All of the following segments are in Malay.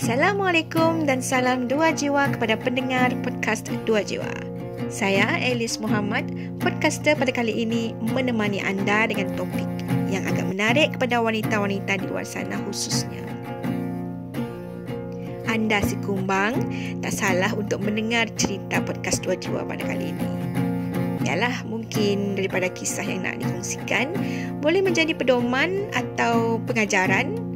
Assalamualaikum dan salam dua jiwa kepada pendengar podcast Dua Jiwa. Saya Elis Muhammad, podcaster pada kali ini menemani anda dengan topik yang agak menarik kepada wanita-wanita di luar sana khususnya. Anda si kumbang, tak salah untuk mendengar cerita podcast Dua Jiwa pada kali ini. Yalah, mungkin daripada kisah yang nak dikongsikan boleh menjadi pedoman atau pengajaran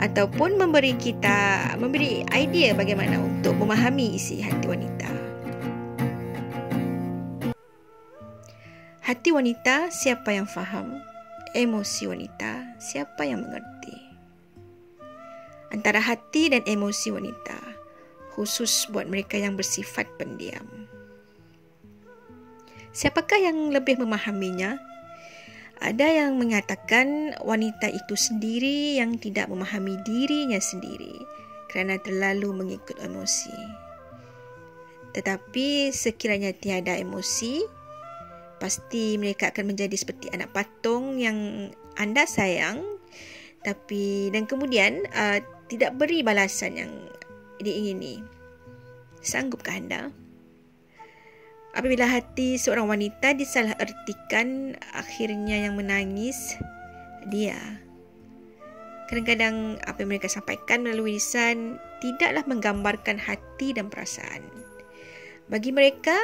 ataupun memberi kita memberi idea bagaimana untuk memahami isi hati wanita. Hati wanita siapa yang faham? Emosi wanita siapa yang mengerti? Antara hati dan emosi wanita khusus buat mereka yang bersifat pendiam. Siapakah yang lebih memahaminya? Ada yang mengatakan wanita itu sendiri yang tidak memahami dirinya sendiri kerana terlalu mengikut emosi. Tetapi sekiranya tiada emosi, pasti mereka akan menjadi seperti anak patung yang anda sayang tapi dan kemudian uh, tidak beri balasan yang diingini. Sanggupkah anda? Apabila hati seorang wanita disalahertikan, akhirnya yang menangis dia. Kadang-kadang apa yang mereka sampaikan melalui lisan tidaklah menggambarkan hati dan perasaan. Bagi mereka,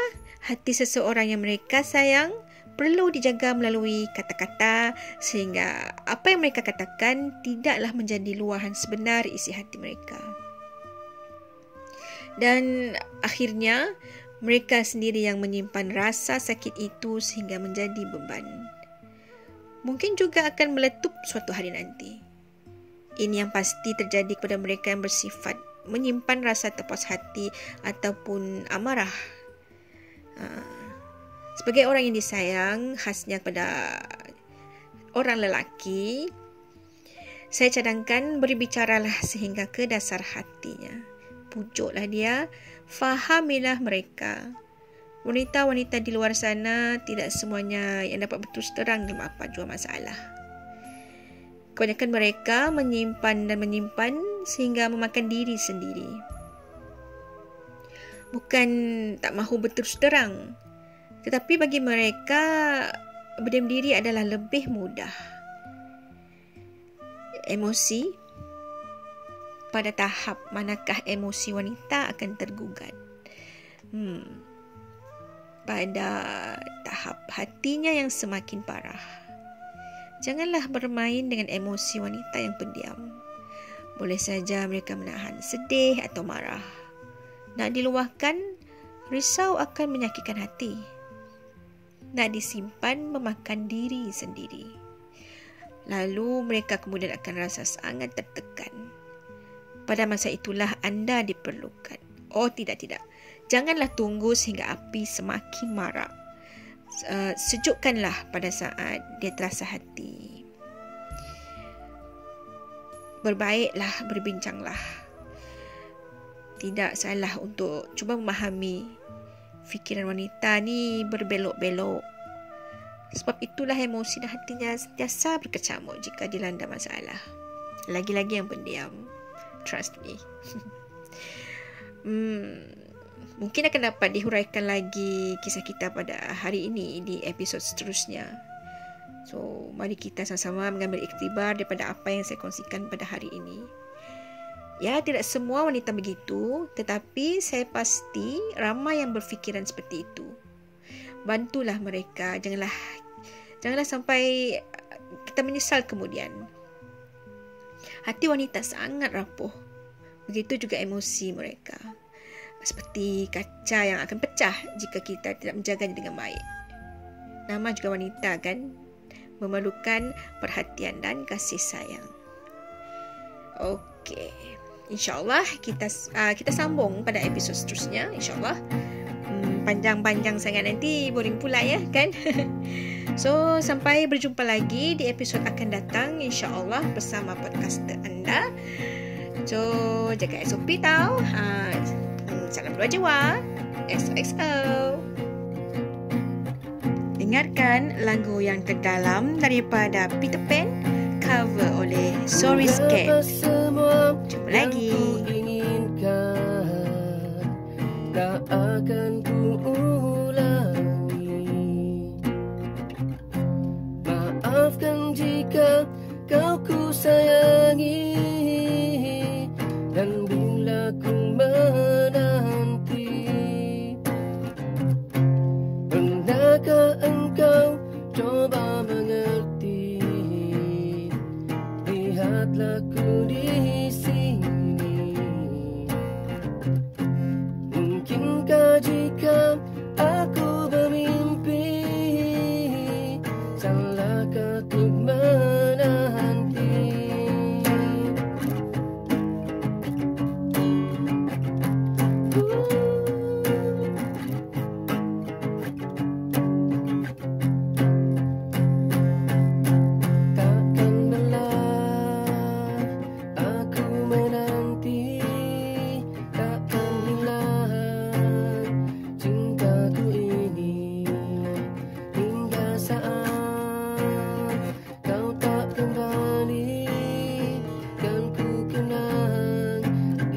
hati seseorang yang mereka sayang perlu dijaga melalui kata-kata sehingga apa yang mereka katakan tidaklah menjadi luahan sebenar isi hati mereka. Dan akhirnya mereka sendiri yang menyimpan rasa sakit itu sehingga menjadi beban. Mungkin juga akan meletup suatu hari nanti. Ini yang pasti terjadi kepada mereka yang bersifat menyimpan rasa terpuas hati ataupun amarah. Ha. Sebagai orang yang disayang, khasnya kepada orang lelaki, saya cadangkan berbicaralah sehingga ke dasar hatinya. Pujuklah dia fahamilah mereka. Wanita-wanita di luar sana tidak semuanya yang dapat berterus terang dalam apa jua masalah. Kebanyakan mereka menyimpan dan menyimpan sehingga memakan diri sendiri. Bukan tak mahu berterus terang. Tetapi bagi mereka, berdiam diri adalah lebih mudah. Emosi pada tahap manakah emosi wanita akan tergugat. Hmm. Pada tahap hatinya yang semakin parah. Janganlah bermain dengan emosi wanita yang pendiam. Boleh saja mereka menahan sedih atau marah. Nak diluahkan, risau akan menyakitkan hati. Nak disimpan, memakan diri sendiri. Lalu mereka kemudian akan rasa sangat tertekan. Pada masa itulah anda diperlukan. Oh tidak tidak. Janganlah tunggu sehingga api semakin marak. Uh, sejukkanlah pada saat dia terasa hati. Berbaiklah, berbincanglah. Tidak salah untuk cuba memahami fikiran wanita ni berbelok-belok. Sebab itulah emosi dan hatinya sentiasa berkecamuk jika dilanda masalah. Lagi-lagi yang pendiam. Trust me. hmm, mungkin akan dapat dihuraikan lagi kisah kita pada hari ini di episod seterusnya. So, mari kita sama-sama mengambil iktibar daripada apa yang saya kongsikan pada hari ini. Ya, tidak semua wanita begitu, tetapi saya pasti ramai yang berfikiran seperti itu. Bantulah mereka, janganlah janganlah sampai kita menyesal kemudian. Hati wanita sangat rapuh. Begitu juga emosi mereka. Seperti kaca yang akan pecah jika kita tidak menjaganya dengan baik. Nama juga wanita kan memerlukan perhatian dan kasih sayang. Okey. InsyaAllah kita uh, kita sambung pada episod seterusnya. InsyaAllah. Hmm, panjang-panjang sangat nanti boring pula ya kan. So sampai berjumpa lagi di episod akan datang insya-Allah bersama podcaster anda. So jaga SOP tau. Ha, hmm, salam dua jiwa. XOXO. Dengarkan lagu yang terdalam daripada Peter Pan cover oleh Sorry Scat. Jumpa lagi. Tak akan ku maafkan jika kau ku sayangi. Dan bila ku menanti pernahkah engkau coba meng-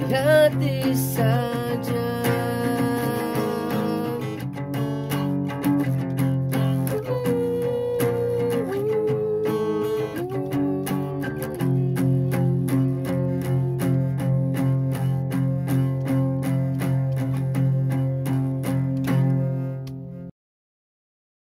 done this side.